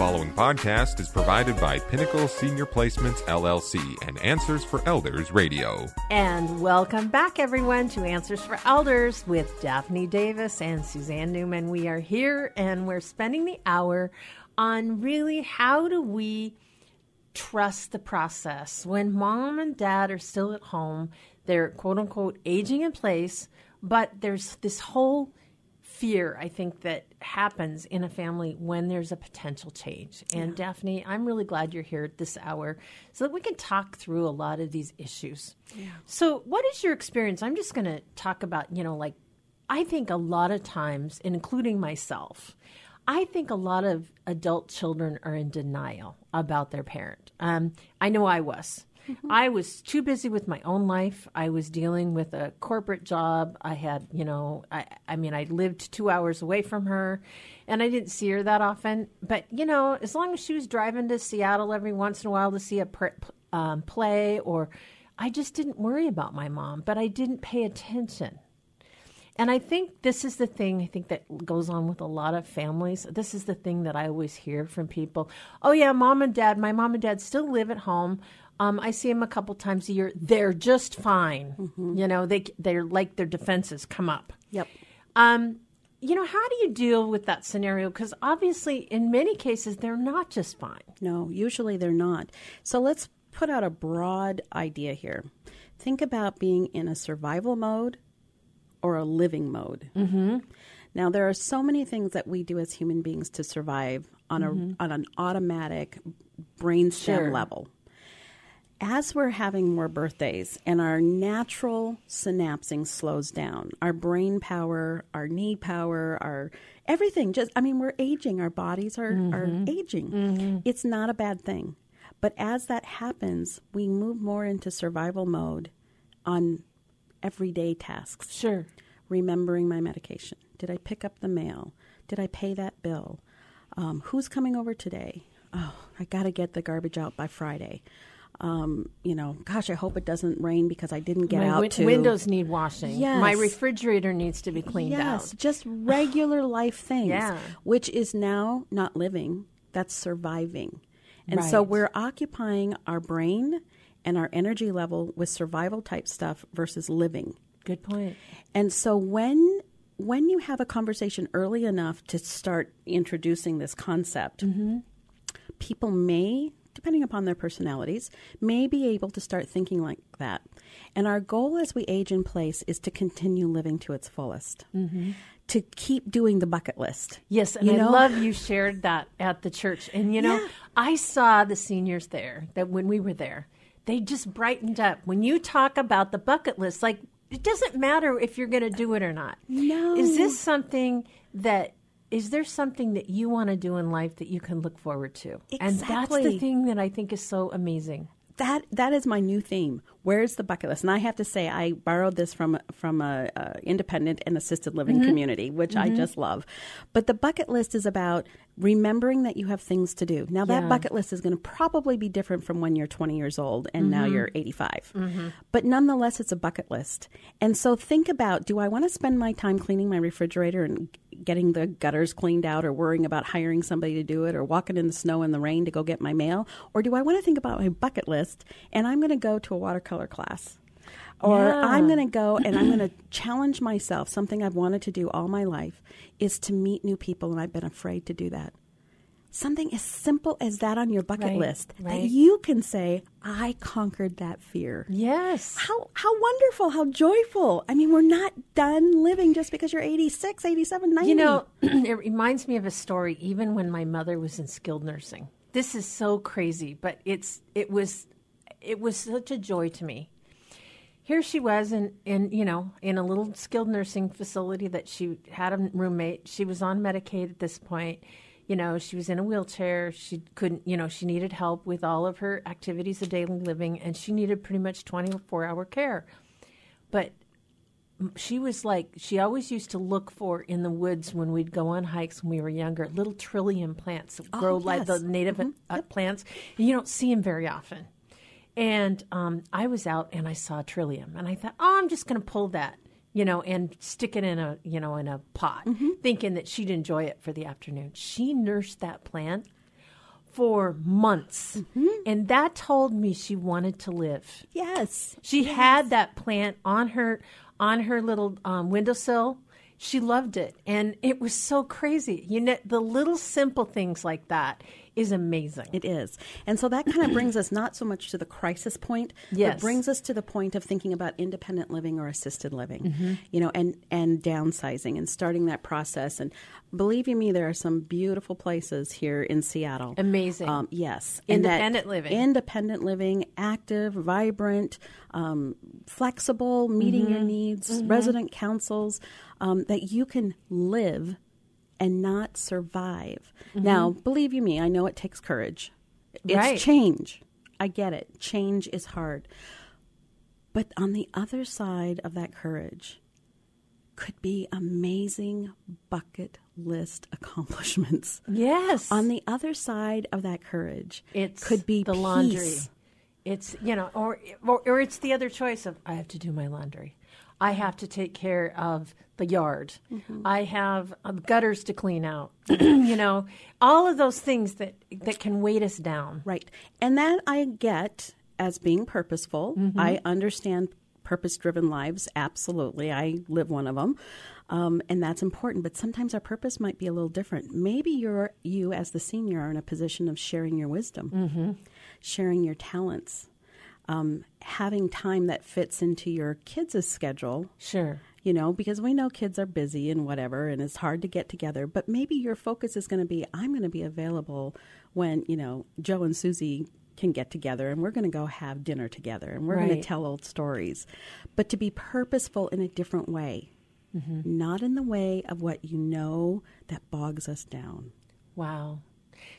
following podcast is provided by Pinnacle Senior Placements LLC and Answers for Elders Radio. And welcome back, everyone, to Answers for Elders with Daphne Davis and Suzanne Newman. We are here and we're spending the hour on really how do we trust the process when mom and dad are still at home, they're quote unquote aging in place, but there's this whole fear I think that happens in a family when there's a potential change. And yeah. Daphne, I'm really glad you're here at this hour so that we can talk through a lot of these issues. Yeah. So, what is your experience? I'm just going to talk about, you know, like I think a lot of times, including myself, I think a lot of adult children are in denial about their parent. Um, I know I was. Mm-hmm. I was too busy with my own life. I was dealing with a corporate job. I had, you know, I, I mean, I lived two hours away from her and I didn't see her that often. But, you know, as long as she was driving to Seattle every once in a while to see a um, play or I just didn't worry about my mom, but I didn't pay attention. And I think this is the thing I think that goes on with a lot of families. This is the thing that I always hear from people. Oh yeah, mom and dad, my mom and dad still live at home. Um, I see them a couple times a year. They're just fine. Mm-hmm. You know, they they're like their defenses come up. Yep. Um, you know, how do you deal with that scenario? Because obviously, in many cases, they're not just fine. No, usually they're not. So let's put out a broad idea here. Think about being in a survival mode or a living mode. Mm-hmm. Now, there are so many things that we do as human beings to survive on mm-hmm. a on an automatic brainstem sure. level as we're having more birthdays and our natural synapsing slows down, our brain power, our knee power, our everything just I mean we're aging, our bodies are mm-hmm. are aging. Mm-hmm. It's not a bad thing. But as that happens, we move more into survival mode on everyday tasks. Sure. Remembering my medication. Did I pick up the mail? Did I pay that bill? Um, who's coming over today? Oh, I got to get the garbage out by Friday um, you know, gosh, I hope it doesn't rain because I didn't get My out. Wi- to windows need washing. Yes. My refrigerator needs to be cleaned yes, out. just regular life things. Yeah. which is now not living. That's surviving, and right. so we're occupying our brain and our energy level with survival type stuff versus living. Good point. And so when when you have a conversation early enough to start introducing this concept, mm-hmm. people may depending upon their personalities, may be able to start thinking like that. And our goal as we age in place is to continue living to its fullest. Mm-hmm. To keep doing the bucket list. Yes, and you know? I love you shared that at the church. And you know, yeah. I saw the seniors there that when we were there, they just brightened up. When you talk about the bucket list, like it doesn't matter if you're going to do it or not. No. Is this something that is there something that you want to do in life that you can look forward to? Exactly. And that's the thing that I think is so amazing. That that is my new theme. Where's the bucket list? And I have to say, I borrowed this from from a, a independent and assisted living mm-hmm. community, which mm-hmm. I just love. But the bucket list is about remembering that you have things to do. Now, that yeah. bucket list is going to probably be different from when you're 20 years old and mm-hmm. now you're 85. Mm-hmm. But nonetheless, it's a bucket list. And so think about: Do I want to spend my time cleaning my refrigerator and getting the gutters cleaned out or worrying about hiring somebody to do it or walking in the snow and the rain to go get my mail? Or do I want to think about my bucket list and I'm going to go to a watercolor class? Or yeah. I'm going to go and I'm going to challenge myself. Something I've wanted to do all my life is to meet new people, and I've been afraid to do that something as simple as that on your bucket right, list right. that you can say i conquered that fear. Yes. How how wonderful how joyful. I mean we're not done living just because you're 86 87 90 you know it reminds me of a story even when my mother was in skilled nursing. This is so crazy but it's it was it was such a joy to me. Here she was in, in you know in a little skilled nursing facility that she had a roommate. She was on medicaid at this point you know, she was in a wheelchair. She couldn't, you know, she needed help with all of her activities of daily living, and she needed pretty much 24 hour care. But she was like, she always used to look for in the woods when we'd go on hikes when we were younger, little trillium plants that oh, grow yes. like the native mm-hmm. uh, yep. plants. And you don't see them very often. And um, I was out and I saw trillium, and I thought, oh, I'm just going to pull that you know, and stick it in a, you know, in a pot, mm-hmm. thinking that she'd enjoy it for the afternoon. She nursed that plant for months. And that told me she wanted to live. Yes. She had that plant on her on her little um, windowsill. She loved it, and it was so crazy. You know, the little simple things like that is amazing. It is. And so that kind of brings us not so much to the crisis point, Yes. but brings us to the point of thinking about independent living or assisted living, Mm-hmm. you know, and, and downsizing and starting that process. And believe you me, there are some beautiful places here in Seattle. Amazing. Um, yes. Independent living. Independent living, active, vibrant, um, flexible, meeting Mm-hmm. your needs, resident councils, um, that you can live and not survive. Now, believe you me, I know it takes courage. It's Mm-hmm. Right. change. I get it. Change is hard. But on the other side of that courage could be amazing bucket list accomplishments. yes. On the other side of that courage, it could be the peace. laundry. It's you know, or, or or it's the other choice of I have to do my laundry. I have to take care of the yard. Mm-hmm. I have uh, gutters to clean out. you know, all of those things that that can weight us down. Right. And that I get as being purposeful. I understand purpose driven lives. Absolutely. I live one of them. Um, and that's important. But sometimes our purpose might be a little different. Maybe you're, you, as the senior, are in a position of sharing your wisdom, sharing your talents, um, having time that fits into your kids' schedule Sure. you know, because we know kids are busy and whatever, and it's hard to get together. But maybe your focus is going to be I'm going to be available when, you know, Joe and Susie can get together and we're going to go have dinner together and we're going to tell old stories. But to be purposeful in a different way, not in the way of what you know that bogs us down. Wow.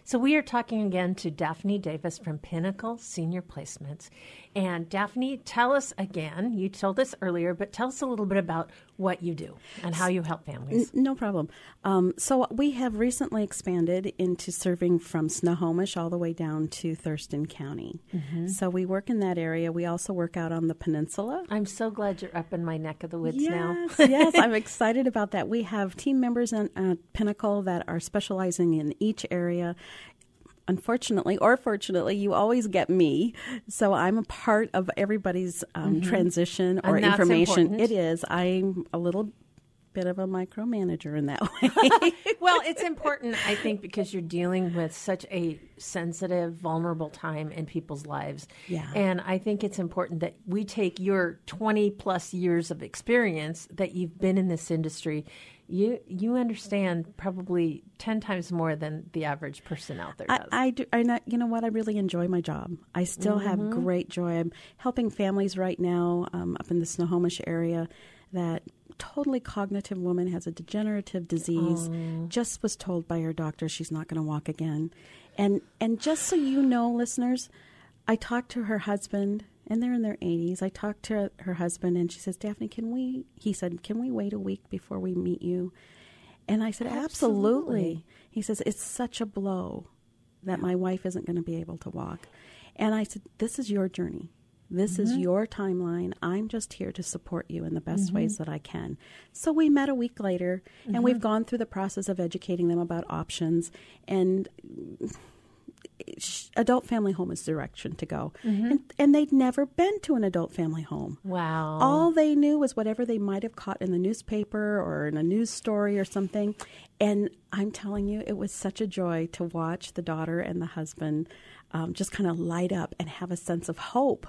So we are talking again to Daphne Davis from Pinnacle Senior Placements. And Daphne, tell us again, you told us earlier, but tell us a little bit about what you do and how you help families. No problem. Um, so we have recently expanded into serving from Snohomish all the way down to Thurston County. So we work in that area. We also work out on the peninsula. I'm so glad you're up in my neck of the woods now. Yes, yes, I'm excited about that. We have team members at uh, Pinnacle that are specializing in each area. Unfortunately, or fortunately, you always get me. So I'm a part of everybody's um, transition or Mm-hmm. And that's information. important. It is. I'm a little bit of a micromanager in that way. well, it's important, I think, because you're dealing with such a sensitive, vulnerable time in people's lives. Yeah. And I think it's important that we take your 20 plus years of experience that you've been in this industry. You you understand probably 10 times more than the average person out there I, does. I do. I not, you know what? I really enjoy my job. I still have Mm-hmm. great joy. I'm helping families right now um, up in the Snohomish area that totally cognitive woman has a degenerative disease. Just was told by her doctor she's not going to walk again, and and just so you know, listeners, I talked to her husband. And they're in their 80s. I talked to her husband, and she says, "Daphne, can we?" He said, "Can we wait a week before we meet you?" And I said, Absolutely. absolutely. He says, It's such a blow that my wife isn't going to be able to walk. And I said, This is your journey. This is mm-hmm. your timeline. I'm just here to support you in the best mm-hmm. ways that I can. So we met a week later, and we've mm-hmm. gone through the process of educating them about options. And adult family home is the direction to go. And, and they'd never been to an adult family home. wow. All they knew was whatever they might have caught in the newspaper or in a news story or something. And I'm telling you, it was such a joy to watch the daughter and the husband um, just kind of light up and have a sense of hope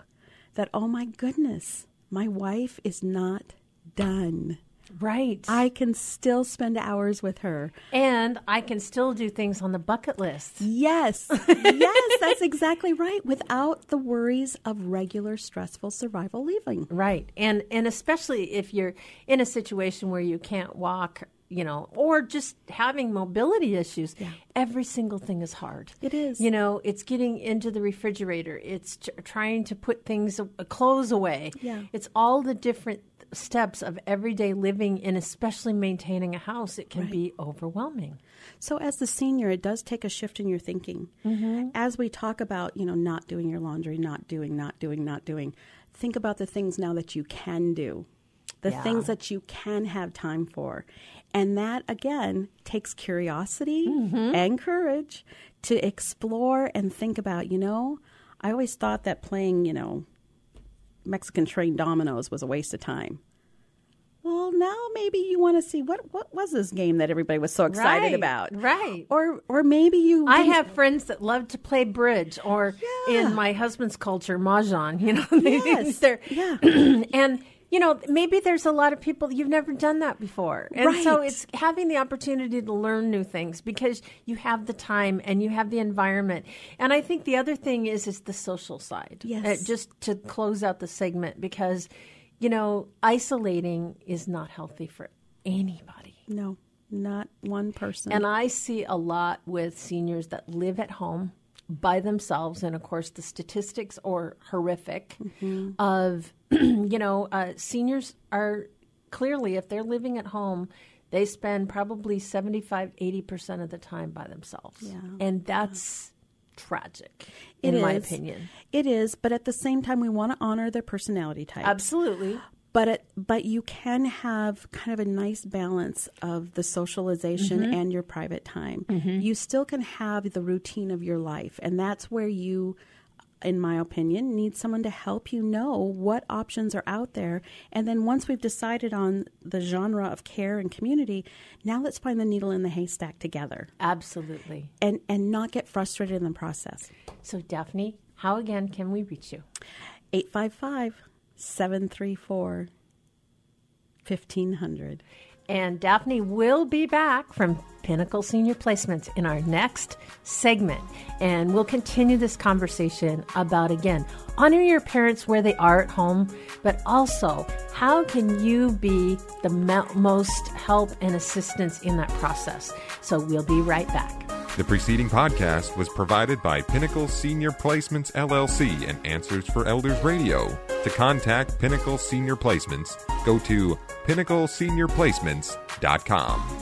that, oh my goodness, my wife is not done. Right. I can still spend hours with her. and I can still do things on the bucket list. Yes, yes, that's exactly right. Without the worries of regular stressful survival living. Right. And and especially if you're in a situation where you can't walk, you know, or just having mobility issues, every single thing is hard. It is. You know, it's getting into the refrigerator, it's t- trying to put things uh, clothes away. Yeah. It's all the different steps of everyday living and especially maintaining a house. It can be overwhelming. So, as the senior, it does take a shift in your thinking. Mm-hmm. As we talk about, you know, not doing your laundry, not doing, not doing, not doing, think about the things now that you can do, the Yeah. things that you can have time for. And that, again, takes curiosity Mm-hmm. and courage to explore and think about, you know, I always thought that playing, you know, Mexican train dominoes was a waste of time. Well, now maybe you want to see what what was this game that everybody was so excited Right, about, right. Or or maybe you. I have friends that love to play bridge, or Yeah. in my husband's culture, mahjong. You know, Yes. they're- Yeah. and you know, maybe there's a lot of people you've never done that before, and so it's having the opportunity to learn new things because you have the time and you have the environment. And I think the other thing is is the social side. Yes. Uh, just to close out the segment because you know, isolating is not healthy for anybody. no, not one person. And I see a lot with seniors that live at home by themselves. And of course, the statistics are horrific of, you know, uh, seniors are clearly, if they're living at home, they spend probably 75, 80% of the time by themselves. And that's tragic, in It my is. opinion. It is, but at the same time, we want to honor their personality type. Absolutely. But it, but you can have kind of a nice balance of the socialization Mm-hmm. and your private time. You still can have the routine of your life, and that's where you in my opinion need someone to help you know what options are out there and then once we've decided on the genre of care and community now let's find the needle in the haystack together Absolutely. and and not get frustrated in the process So, Daphne, how again can we reach you? 855 734 1500 And Daphne will be back from Pinnacle Senior Placements in our next segment. And we'll continue this conversation about, again, honor your parents where they are at home, but also how can you be the most help and assistance in that process. So we'll be right back. The preceding podcast was provided by Pinnacle Senior Placements LLC and Answers for Elders Radio. To contact Pinnacle Senior Placements, go to pinnacleseniorplacements.com.